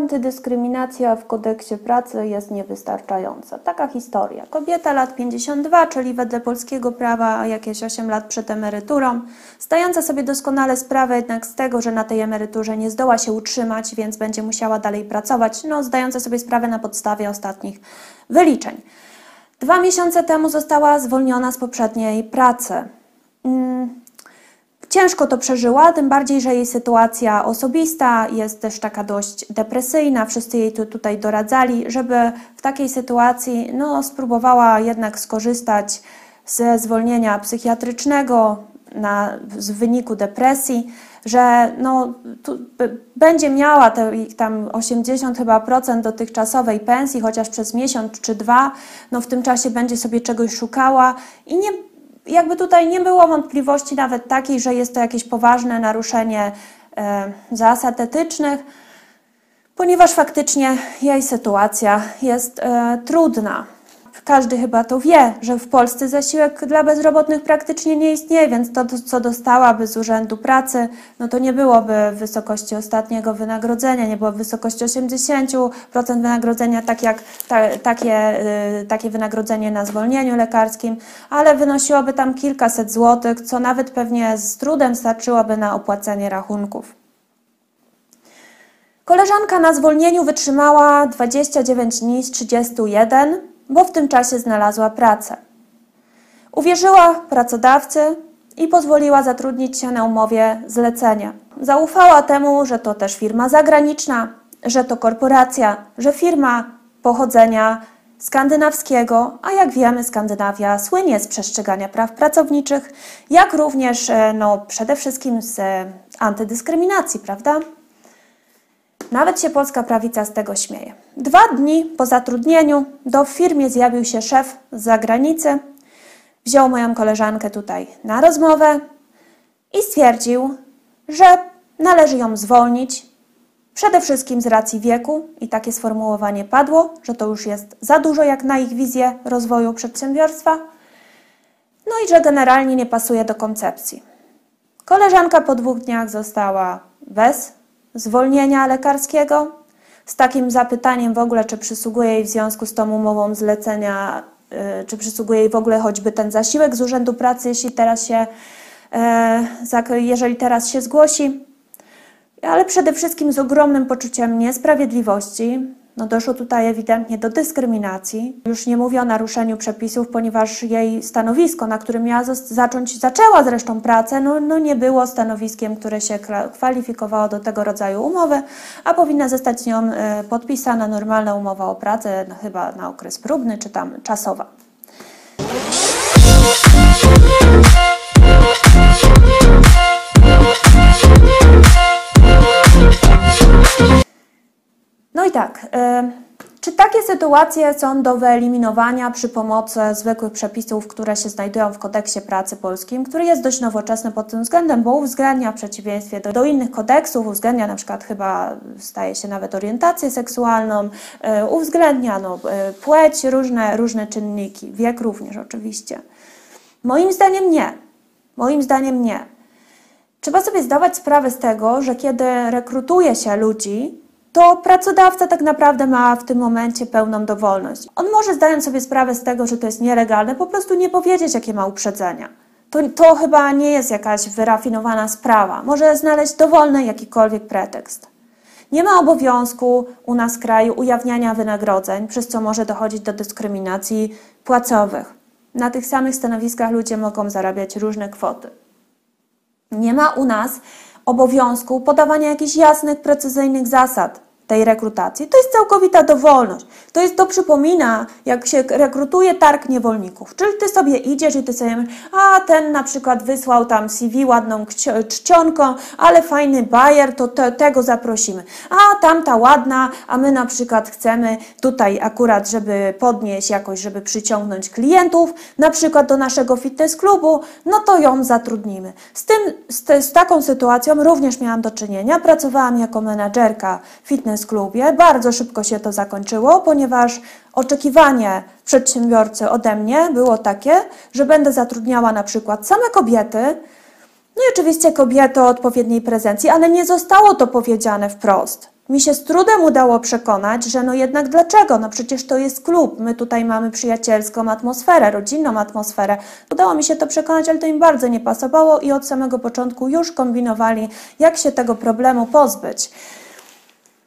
Antydyskryminacja w kodeksie pracy jest niewystarczająca. Taka historia. Kobieta lat 52, czyli wedle polskiego prawa jakieś 8 lat przed emeryturą, zdająca sobie doskonale sprawę jednak z tego, że na tej emeryturze nie zdoła się utrzymać, więc będzie musiała dalej pracować, no zdająca sobie sprawę na podstawie ostatnich wyliczeń. Dwa miesiące temu została zwolniona z poprzedniej pracy. Mm, Ciężko to przeżyła, tym bardziej, że jej sytuacja osobista jest też taka dość depresyjna. Wszyscy jej tu, tutaj doradzali, żeby w takiej sytuacji no, spróbowała jednak skorzystać ze zwolnienia psychiatrycznego na, z wyniku depresji, że no, tu, będzie miała te tam 80 chyba procent dotychczasowej pensji, chociaż przez miesiąc czy dwa, no w tym czasie będzie sobie czegoś szukała i nie jakby tutaj nie było wątpliwości nawet takiej, że jest to jakieś poważne naruszenie e, zasad etycznych, ponieważ faktycznie jej sytuacja jest e, trudna. Każdy chyba to wie, że w Polsce zasiłek dla bezrobotnych praktycznie nie istnieje, więc to, co dostałaby z Urzędu Pracy, no to nie byłoby w wysokości ostatniego wynagrodzenia, nie byłoby w wysokości 80% wynagrodzenia, tak jak ta, takie, y, takie wynagrodzenie na zwolnieniu lekarskim, ale wynosiłoby tam kilkaset złotych, co nawet pewnie z trudem starczyłoby na opłacenie rachunków. Koleżanka na zwolnieniu wytrzymała 29 dni z 31 bo w tym czasie znalazła pracę. Uwierzyła pracodawcy i pozwoliła zatrudnić się na umowie zlecenia. Zaufała temu, że to też firma zagraniczna, że to korporacja, że firma pochodzenia skandynawskiego, a jak wiemy, Skandynawia słynie z przestrzegania praw pracowniczych, jak również e, no, przede wszystkim z antydyskryminacji, prawda? Nawet się polska prawica z tego śmieje. Dwa dni po zatrudnieniu do firmie zjawił się szef z zagranicy, wziął moją koleżankę tutaj na rozmowę i stwierdził, że należy ją zwolnić, przede wszystkim z racji wieku i takie sformułowanie padło, że to już jest za dużo jak na ich wizję rozwoju przedsiębiorstwa, no i że generalnie nie pasuje do koncepcji. Koleżanka po dwóch dniach została bez zwolnienia lekarskiego, z takim zapytaniem w ogóle, czy przysługuje jej w związku z tą umową zlecenia, y, czy przysługuje jej w ogóle choćby ten zasiłek z Urzędu Pracy, jeśli teraz się, y, jeżeli teraz się zgłosi, ale przede wszystkim z ogromnym poczuciem niesprawiedliwości, no doszło tutaj ewidentnie do dyskryminacji. Już nie mówię o naruszeniu przepisów, ponieważ jej stanowisko, na którym miała zacząć, zaczęła zresztą pracę, no, no nie było stanowiskiem, które się kwalifikowało do tego rodzaju umowy, a powinna zostać z nią e, podpisana normalna umowa o pracę, no, chyba na okres próbny czy tam czasowa. No i tak, czy takie sytuacje są do wyeliminowania przy pomocy zwykłych przepisów, które się znajdują w kodeksie pracy polskim, który jest dość nowoczesny pod tym względem, bo uwzględnia w przeciwieństwie do, do innych kodeksów, uwzględnia na przykład chyba staje się nawet orientację seksualną, e, uwzględnia no, e, płeć, różne, różne czynniki, wiek również oczywiście. Moim zdaniem nie. Moim zdaniem nie. Trzeba sobie zdawać sprawę z tego, że kiedy rekrutuje się ludzi, to pracodawca tak naprawdę ma w tym momencie pełną dowolność. On może, zdając sobie sprawę z tego, że to jest nielegalne, po prostu nie powiedzieć, jakie ma uprzedzenia. To, to chyba nie jest jakaś wyrafinowana sprawa. Może znaleźć dowolny jakikolwiek pretekst. Nie ma obowiązku u nas w kraju ujawniania wynagrodzeń, przez co może dochodzić do dyskryminacji płacowych. Na tych samych stanowiskach ludzie mogą zarabiać różne kwoty. Nie ma u nas obowiązku podawania jakichś jasnych, precyzyjnych zasad tej rekrutacji. To jest całkowita dowolność. To jest, to przypomina, jak się rekrutuje targ niewolników. Czyli ty sobie idziesz i ty sobie a ten na przykład wysłał tam CV ładną czcionką, ale fajny bajer, to te, tego zaprosimy. A tamta ładna, a my na przykład chcemy tutaj akurat, żeby podnieść jakoś, żeby przyciągnąć klientów, na przykład do naszego fitness klubu, no to ją zatrudnimy. Z tym, z, z taką sytuacją również miałam do czynienia. Pracowałam jako menadżerka fitness klubie. Bardzo szybko się to zakończyło, ponieważ oczekiwanie przedsiębiorcy ode mnie było takie, że będę zatrudniała na przykład same kobiety, no i oczywiście kobiety o odpowiedniej prezencji, ale nie zostało to powiedziane wprost. mi się z trudem udało przekonać, że no jednak dlaczego? No przecież to jest klub, my tutaj mamy przyjacielską atmosferę, rodzinną atmosferę. Udało mi się to przekonać, ale to im bardzo nie pasowało i od samego początku już kombinowali, jak się tego problemu pozbyć.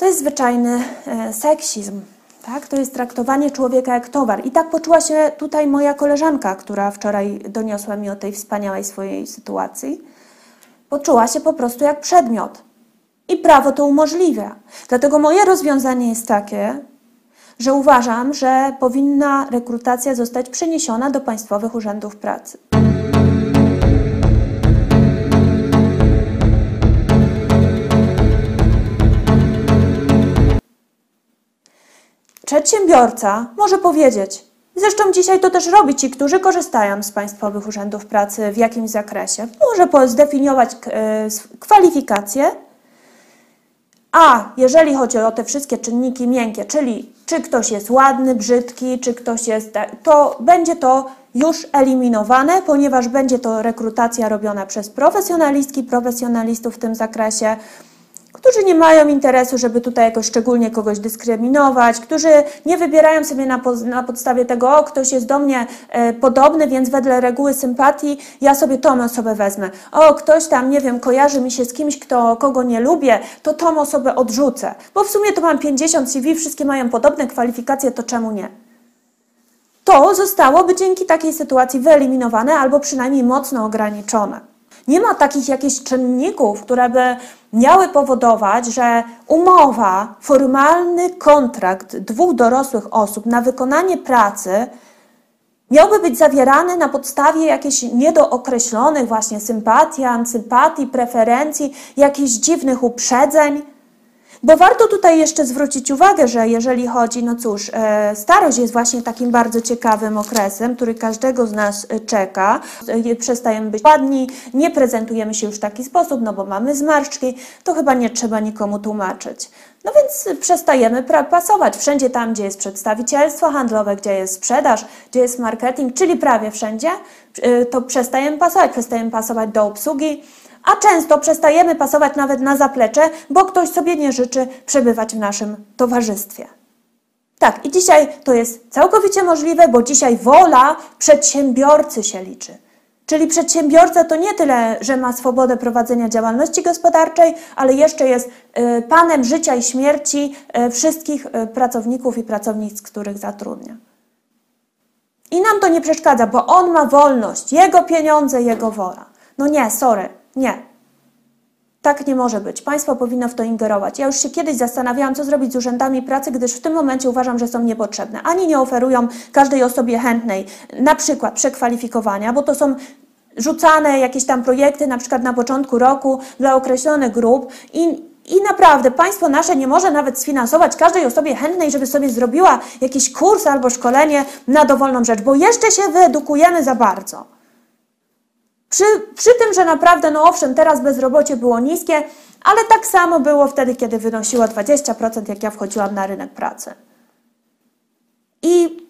To jest zwyczajny e, seksizm. Tak? To jest traktowanie człowieka jak towar. I tak poczuła się tutaj moja koleżanka, która wczoraj doniosła mi o tej wspaniałej swojej sytuacji. Poczuła się po prostu jak przedmiot. I prawo to umożliwia. Dlatego moje rozwiązanie jest takie, że uważam, że powinna rekrutacja zostać przeniesiona do państwowych urzędów pracy. Przedsiębiorca może powiedzieć, zresztą dzisiaj to też robi ci, którzy korzystają z państwowych urzędów pracy w jakimś zakresie, może zdefiniować e, kwalifikacje, a jeżeli chodzi o te wszystkie czynniki miękkie, czyli czy ktoś jest ładny, brzydki, czy ktoś jest, to będzie to już eliminowane, ponieważ będzie to rekrutacja robiona przez profesjonalistki, profesjonalistów w tym zakresie którzy nie mają interesu, żeby tutaj jakoś szczególnie kogoś dyskryminować, którzy nie wybierają sobie na, po, na podstawie tego, o, ktoś jest do mnie e, podobny, więc wedle reguły sympatii ja sobie tą osobę wezmę. O, ktoś tam, nie wiem, kojarzy mi się z kimś, kto, kogo nie lubię, to tą osobę odrzucę. Bo w sumie to mam 50 CV, wszystkie mają podobne kwalifikacje, to czemu nie? To zostałoby dzięki takiej sytuacji wyeliminowane albo przynajmniej mocno ograniczone. Nie ma takich jakichś czynników, które by miały powodować, że umowa, formalny kontrakt dwóch dorosłych osób na wykonanie pracy miałby być zawierany na podstawie jakichś niedookreślonych właśnie sympatii, antypatii, preferencji, jakichś dziwnych uprzedzeń. Bo warto tutaj jeszcze zwrócić uwagę, że jeżeli chodzi, no cóż, e, starość jest właśnie takim bardzo ciekawym okresem, który każdego z nas e, czeka. E, przestajemy być ładni, nie prezentujemy się już w taki sposób, no bo mamy zmarszczki, to chyba nie trzeba nikomu tłumaczyć. No więc przestajemy pasować wszędzie tam, gdzie jest przedstawicielstwo handlowe, gdzie jest sprzedaż, gdzie jest marketing, czyli prawie wszędzie, to przestajemy pasować, przestajemy pasować do obsługi, a często przestajemy pasować nawet na zaplecze, bo ktoś sobie nie życzy przebywać w naszym towarzystwie. Tak, i dzisiaj to jest całkowicie możliwe, bo dzisiaj wola przedsiębiorcy się liczy. Czyli przedsiębiorca to nie tyle, że ma swobodę prowadzenia działalności gospodarczej, ale jeszcze jest y, panem życia i śmierci y, wszystkich y, pracowników i pracownic, których zatrudnia. I nam to nie przeszkadza, bo on ma wolność, jego pieniądze, jego wola. No nie, sorry, nie. Tak nie może być. Państwo powinno w to ingerować. Ja już się kiedyś zastanawiałam, co zrobić z urzędami pracy, gdyż w tym momencie uważam, że są niepotrzebne. Ani nie oferują każdej osobie chętnej na przykład przekwalifikowania, bo to są rzucane jakieś tam projekty, na przykład na początku roku dla określonych grup i i naprawdę państwo nasze nie może nawet sfinansować każdej osobie chętnej, żeby sobie zrobiła jakiś kurs albo szkolenie na dowolną rzecz, bo jeszcze się wyedukujemy za bardzo. Przy, przy tym, że naprawdę, no owszem, teraz bezrobocie było niskie, ale tak samo było wtedy, kiedy wynosiło 20%, jak ja wchodziłam na rynek pracy. I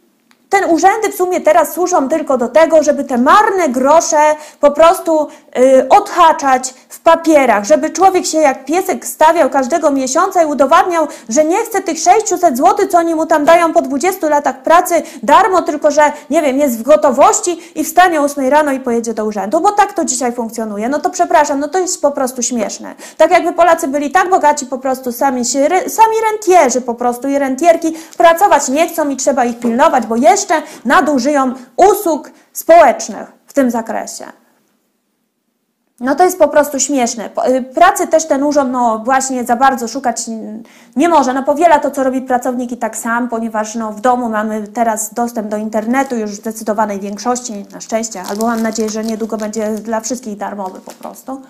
ten urzędy w sumie teraz służą tylko do tego, żeby te marne grosze po prostu y, odhaczać w papierach, żeby człowiek się jak piesek stawiał każdego miesiąca i udowadniał, że nie chce tych 600 zł, co oni mu tam dają po 20 latach pracy, darmo, tylko że, nie wiem, jest w gotowości i wstanie o 8 rano i pojedzie do urzędu, bo tak to dzisiaj funkcjonuje. No to przepraszam, no to jest po prostu śmieszne. Tak jakby Polacy byli tak bogaci po prostu sami, się, sami rentierzy po prostu i rentierki pracować nie chcą i trzeba ich pilnować, bo jeszcze jeszcze nadużyją usług społecznych w tym zakresie. No to jest po prostu śmieszne. Y, pracy też ten urząd no właśnie za bardzo szukać nie może. No powiela to, co robi pracownik i tak sam, ponieważ no w domu mamy teraz dostęp do internetu już w zdecydowanej większości, na szczęście, albo mam nadzieję, że niedługo będzie dla wszystkich darmowy po prostu.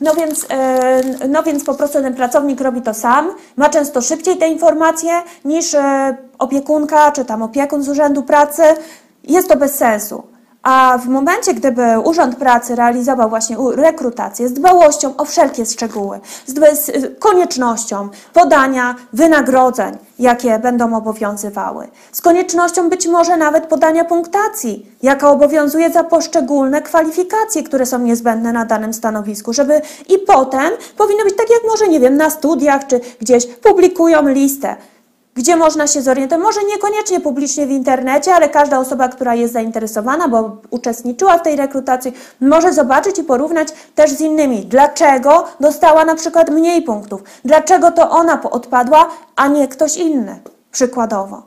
No więc, e, no więc po prostu ten pracownik robi to sam, ma często szybciej te informacje niż e, opiekunka czy tam opiekun z Urzędu Pracy. Jest to bez sensu. A w momencie, gdyby Urząd Pracy realizował właśnie rekrutację z dbałością o wszelkie szczegóły, z koniecznością podania wynagrodzeń, jakie będą obowiązywały, z koniecznością być może nawet podania punktacji, jaka obowiązuje za poszczególne kwalifikacje, które są niezbędne na danym stanowisku, żeby i potem powinno być tak jak może, nie wiem, na studiach czy gdzieś publikują listę gdzie można się zorientować, może niekoniecznie publicznie w internecie, ale każda osoba, która jest zainteresowana, bo uczestniczyła w tej rekrutacji, może zobaczyć i porównać też z innymi. Dlaczego dostała na przykład mniej punktów? Dlaczego to ona odpadła, a nie ktoś inny? Przykładowo.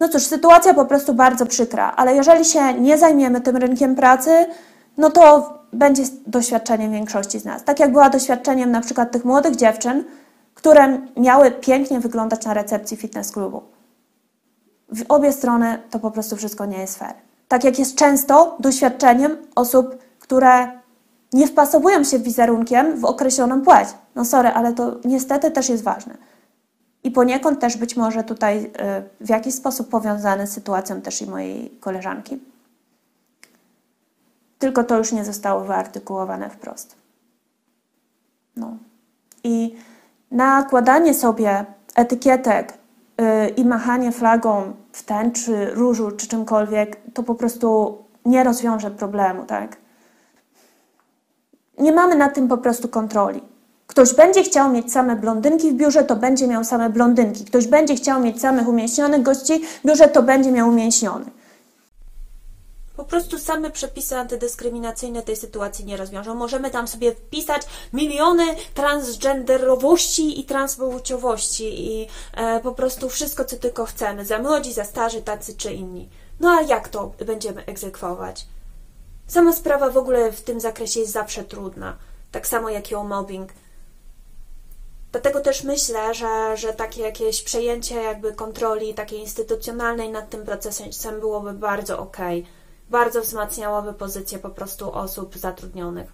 No cóż, sytuacja po prostu bardzo przykra, ale jeżeli się nie zajmiemy tym rynkiem pracy, no to będzie doświadczeniem większości z nas. Tak jak była doświadczeniem na przykład tych młodych dziewczyn, które miały pięknie wyglądać na recepcji fitness klubu. W obie strony to po prostu wszystko nie jest fair. Tak jak jest często doświadczeniem osób, które nie wpasowują się wizerunkiem w określoną płeć. No sorry, ale to niestety też jest ważne. I poniekąd też być może tutaj y, w jakiś sposób powiązane z sytuacją też i mojej koleżanki tylko to już nie zostało wyartykułowane wprost. No. I nakładanie sobie etykietek yy, i machanie flagą w tęczy, różu czy czymkolwiek, to po prostu nie rozwiąże problemu, tak? Nie mamy na tym po prostu kontroli. Ktoś będzie chciał mieć same blondynki w biurze, to będzie miał same blondynki. Ktoś będzie chciał mieć samych umięśnionych gości w biurze, to będzie miał umięśniony. Po prostu same przepisy antydyskryminacyjne tej sytuacji nie rozwiążą. Możemy tam sobie wpisać miliony transgenderowości i transpłciowości i e, po prostu wszystko, co tylko chcemy. Za młodzi, za starzy, tacy czy inni. No a jak to będziemy egzekwować? Sama sprawa w ogóle w tym zakresie jest zawsze trudna. Tak samo jak i o mobbing. Dlatego też myślę, że, że takie jakieś przejęcie jakby kontroli takiej instytucjonalnej nad tym procesem byłoby bardzo okej. Okay bardzo wzmacniałoby pozycję po prostu osób zatrudnionych.